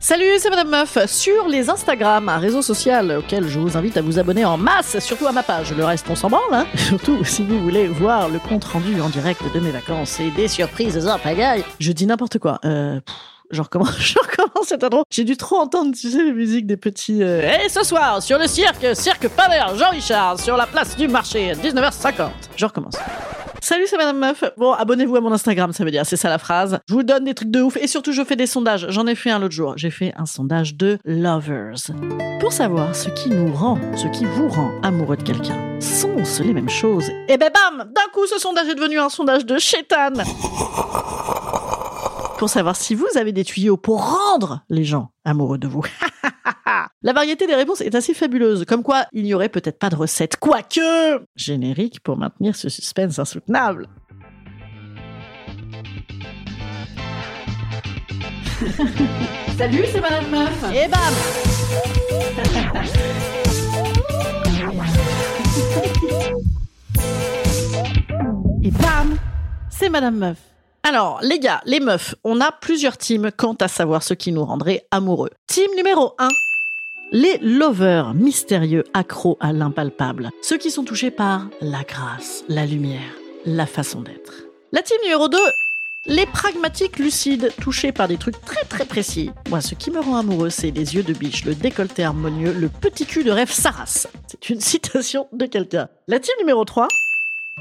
Salut, c'est Madame Meuf sur les Instagram, un réseau social auquel je vous invite à vous abonner en masse, surtout à ma page. Le reste, on s'en branle, hein Surtout si vous voulez voir le compte rendu en direct de mes vacances et des surprises en pagaille. Je dis n'importe quoi. Euh. pff, Je recommence, je recommence cette intro. J'ai dû trop entendre, tu sais, les musiques des petits. euh, Et ce soir, sur le cirque, cirque Paver, Jean-Richard, sur la place du marché, 19h50. Je recommence. Salut, c'est Madame Meuf. Bon, abonnez-vous à mon Instagram, ça veut dire, c'est ça la phrase. Je vous donne des trucs de ouf et surtout, je fais des sondages. J'en ai fait un l'autre jour. J'ai fait un sondage de lovers. Pour savoir ce qui nous rend, ce qui vous rend amoureux de quelqu'un. Sont-ce les mêmes choses Et ben bam D'un coup, ce sondage est devenu un sondage de chétan pour savoir si vous avez des tuyaux pour rendre les gens amoureux de vous. La variété des réponses est assez fabuleuse, comme quoi il n'y aurait peut-être pas de recette, quoique générique pour maintenir ce suspense insoutenable. Salut, c'est Madame Meuf. Et bam Et bam C'est Madame Meuf. Alors, les gars, les meufs, on a plusieurs teams quant à savoir ce qui nous rendrait amoureux. Team numéro 1. Les lovers mystérieux accros à l'impalpable. Ceux qui sont touchés par la grâce, la lumière, la façon d'être. La team numéro 2. Les pragmatiques lucides, touchés par des trucs très très précis. Moi, ce qui me rend amoureux, c'est les yeux de biche, le décolleté harmonieux, le petit cul de rêve Saras. C'est une citation de quelqu'un. La team numéro 3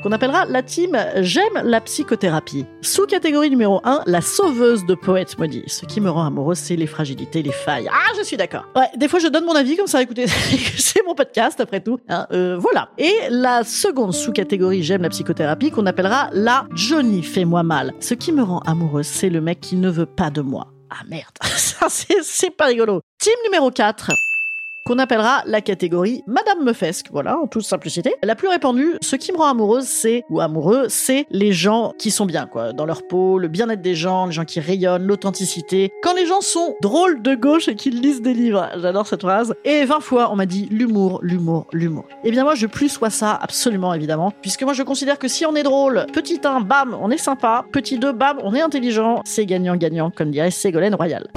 qu'on appellera la team J'aime la psychothérapie. Sous-catégorie numéro 1, la sauveuse de poètes maudits. Ce qui me rend amoureux, c'est les fragilités, les failles. Ah, je suis d'accord. Ouais, des fois je donne mon avis comme ça, écoutez, c'est mon podcast après tout. Hein, euh, voilà. Et la seconde sous-catégorie J'aime la psychothérapie, qu'on appellera la Johnny fais-moi mal. Ce qui me rend amoureux, c'est le mec qui ne veut pas de moi. Ah merde, ça c'est c'est pas rigolo. Team numéro 4, qu'on appellera la catégorie Madame Meufesque, voilà, en toute simplicité. La plus répandue, ce qui me rend amoureuse, c'est, ou amoureux, c'est les gens qui sont bien, quoi, dans leur peau, le bien-être des gens, les gens qui rayonnent, l'authenticité. Quand les gens sont drôles de gauche et qu'ils lisent des livres, j'adore cette phrase. Et 20 fois, on m'a dit l'humour, l'humour, l'humour. Eh bien moi, je plus sois ça, absolument, évidemment, puisque moi, je considère que si on est drôle, petit 1, bam, on est sympa, petit 2, bam, on est intelligent, c'est gagnant-gagnant, comme dirait Ségolène Royal.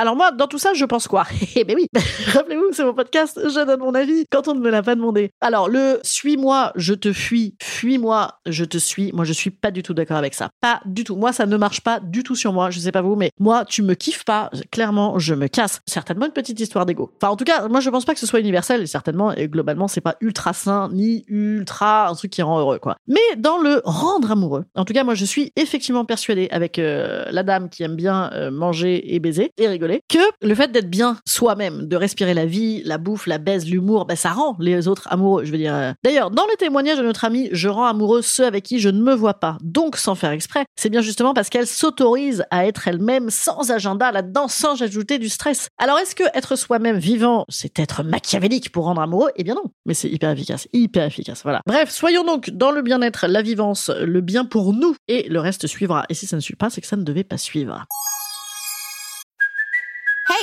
Alors moi, dans tout ça, je pense quoi? Eh ben oui, rappelez-vous, c'est mon podcast, je donne mon avis quand on ne me l'a pas demandé. Alors le suis-moi, je te fuis, fuis-moi, je te suis, moi je suis pas du tout d'accord avec ça. Pas du tout. Moi, ça ne marche pas du tout sur moi, je sais pas vous, mais moi, tu me kiffes pas, clairement, je me casse. Certainement une petite histoire d'ego. Enfin, en tout cas, moi je pense pas que ce soit universel, et certainement, et globalement, c'est pas ultra sain, ni ultra un truc qui rend heureux, quoi. Mais dans le rendre amoureux, en tout cas, moi je suis effectivement persuadée avec euh, la dame qui aime bien euh, manger et baiser et rigoler, que le fait d'être bien soi-même, de respirer la vie, la bouffe, la baise, l'humour, ben ça rend les autres amoureux. Je veux dire. euh. D'ailleurs, dans le témoignage de notre amie, je rends amoureux ceux avec qui je ne me vois pas. Donc, sans faire exprès, c'est bien justement parce qu'elle s'autorise à être elle-même sans agenda là-dedans, sans ajouter du stress. Alors, est-ce que être soi-même vivant, c'est être machiavélique pour rendre amoureux? Eh bien non. Mais c'est hyper efficace, hyper efficace. Voilà. Bref, soyons donc dans le bien-être, la vivance, le bien pour nous, et le reste suivra. Et si ça ne suit pas, c'est que ça ne devait pas suivre.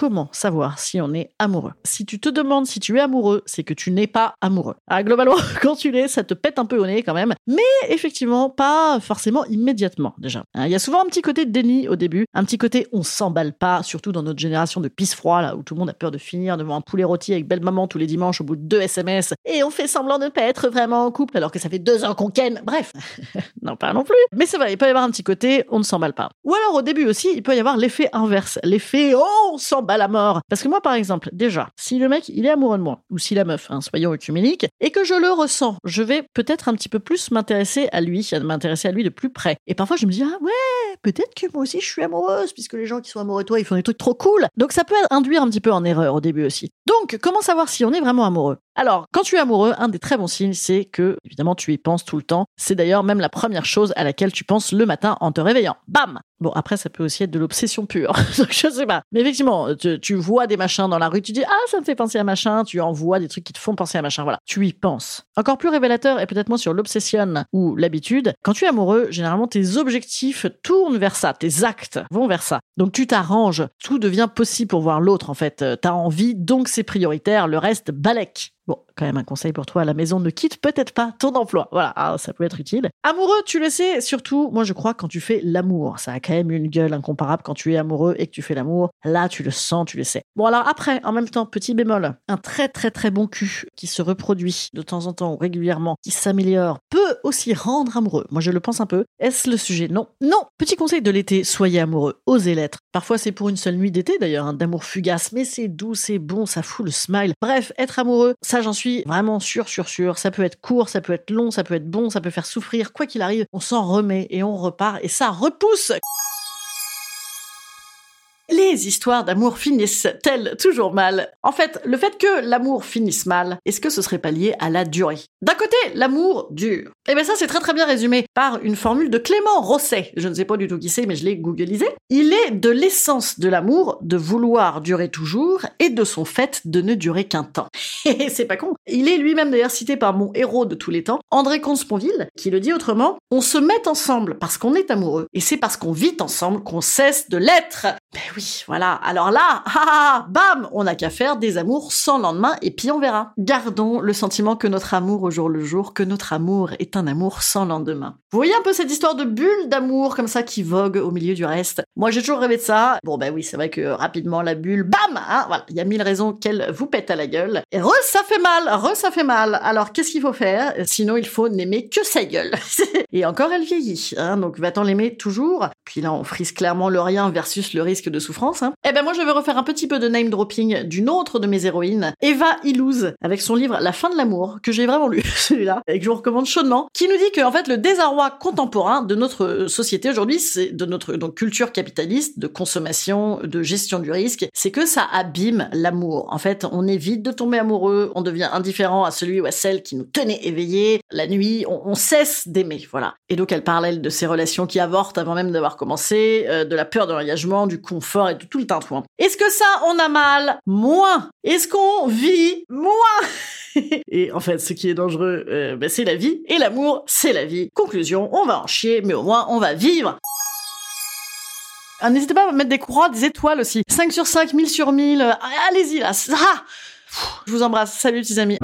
Comment savoir si on est amoureux? Si tu te demandes si tu es amoureux, c'est que tu n'es pas amoureux. Ah, globalement, quand tu l'es, ça te pète un peu au nez quand même, mais effectivement, pas forcément immédiatement déjà. Hein, Il y a souvent un petit côté déni au début, un petit côté on s'emballe pas, surtout dans notre génération de pisse froid là où tout le monde a peur de finir devant un poulet rôti avec belle maman tous les dimanches au bout de deux SMS et on fait semblant de pas être vraiment en couple alors que ça fait deux ans qu'on ken. Bref, non pas non plus. Mais c'est vrai, il peut y avoir un petit côté on ne s'emballe pas. Ou alors au début aussi, il peut y avoir l'effet inverse, l'effet on s'emballe à mort. Parce que moi par exemple, déjà, si le mec il est amoureux de moi ou si la meuf, hein, soyons œcuméniques, et que je le ressens, je vais peut-être un petit peu plus m'intéresser à lui, m'intéresser à lui de plus près. Et parfois je me dis ah ouais, peut-être que moi aussi je suis amoureuse puisque les gens qui sont amoureux de toi ils font des trucs trop cool. Donc ça peut induire un petit peu en erreur au début aussi. Donc comment savoir si on est vraiment amoureux? Alors, quand tu es amoureux, un des très bons signes, c'est que, évidemment, tu y penses tout le temps. C'est d'ailleurs même la première chose à laquelle tu penses le matin en te réveillant. Bam Bon, après, ça peut aussi être de l'obsession pure. Donc, je sais pas. Mais effectivement, tu, tu vois des machins dans la rue, tu dis, ah, ça me fait penser à machin, tu envoies des trucs qui te font penser à machin. Voilà. Tu y penses. Encore plus révélateur et peut-être moins sur l'obsession ou l'habitude. Quand tu es amoureux, généralement, tes objectifs tournent vers ça. Tes actes vont vers ça. Donc, tu t'arranges. Tout devient possible pour voir l'autre, en fait. T'as envie, donc c'est prioritaire. Le reste, balèque. Bon, quand même un conseil pour toi à la maison, ne quitte peut-être pas ton emploi. Voilà, ah, ça peut être utile. Amoureux, tu le sais, surtout, moi je crois quand tu fais l'amour. Ça a quand même une gueule incomparable quand tu es amoureux et que tu fais l'amour. Là, tu le sens, tu le sais. Bon, alors après, en même temps, petit bémol, un très très très bon cul qui se reproduit de temps en temps ou régulièrement, qui s'améliore, peut aussi rendre amoureux. Moi je le pense un peu. Est-ce le sujet? Non. Non Petit conseil de l'été, soyez amoureux, osez l'être. Parfois c'est pour une seule nuit d'été d'ailleurs, hein, d'amour fugace, mais c'est doux, c'est bon, ça fout le smile. Bref, être amoureux, ça j'en suis vraiment sûr, sûr, sûr. Ça peut être court, ça peut être long, ça peut être bon, ça peut faire souffrir. Quoi qu'il arrive, on s'en remet et on repart et ça repousse. Les histoires d'amour finissent-elles toujours mal? En fait, le fait que l'amour finisse mal, est-ce que ce serait pas lié à la durée? D'un côté, l'amour dure. Et bien ça, c'est très très bien résumé par une formule de Clément Rosset. Je ne sais pas du tout qui c'est, mais je l'ai googlisé. Il est de l'essence de l'amour de vouloir durer toujours et de son fait de ne durer qu'un temps. Et c'est pas con. Il est lui-même d'ailleurs cité par mon héros de tous les temps, André Comte-Sponville, qui le dit autrement, on se met ensemble parce qu'on est amoureux, et c'est parce qu'on vit ensemble qu'on cesse de l'être. Ben voilà. Alors là, ah, ah, bam, on n'a qu'à faire des amours sans lendemain, et puis on verra. Gardons le sentiment que notre amour au jour le jour, que notre amour est un amour sans lendemain. Vous voyez un peu cette histoire de bulle d'amour comme ça qui vogue au milieu du reste? Moi j'ai toujours rêvé de ça. Bon ben oui, c'est vrai que rapidement la bulle, bam, hein, voilà, il y a mille raisons qu'elle vous pète à la gueule. Et re, ça fait mal, re, ça fait mal. Alors qu'est-ce qu'il faut faire? Sinon il faut n'aimer que sa gueule. Et encore elle vieillit, hein, donc va-t-on l'aimer toujours? Puis là on frise clairement le rien versus le risque de souffrance. Hein. Eh ben moi je vais refaire un petit peu de name dropping d'une autre de mes héroïnes, Eva Illouz, avec son livre La fin de l'amour, que j'ai vraiment lu celui-là, et que je vous recommande chaudement, qui nous dit que en fait le désarroi contemporain de notre société aujourd'hui, c'est de notre culture capitaliste, de consommation, de gestion du risque, c'est que ça abîme l'amour. En fait, on évite de tomber amoureux, on devient indifférent à celui ou à celle qui nous tenait éveillés. La nuit, on, cesse d'aimer, voilà. Et donc elle elle de ces relations qui avortent avant même d'avoir commencé, euh, de la peur de l'engagement, du confort et de tout le tintouin. Est-ce que ça, on a mal? Moins. Est-ce qu'on vit moins? Et en fait, ce qui est dangereux, euh, ben, c'est la vie. Et l'amour, c'est la vie. Conclusion, on va en chier, mais au moins, on va vivre. Ah, N'hésitez pas à mettre des croix, des étoiles aussi. 5 sur 5, 1000 sur 1000. euh, Allez-y là. Ah Je vous embrasse. Salut petits amis.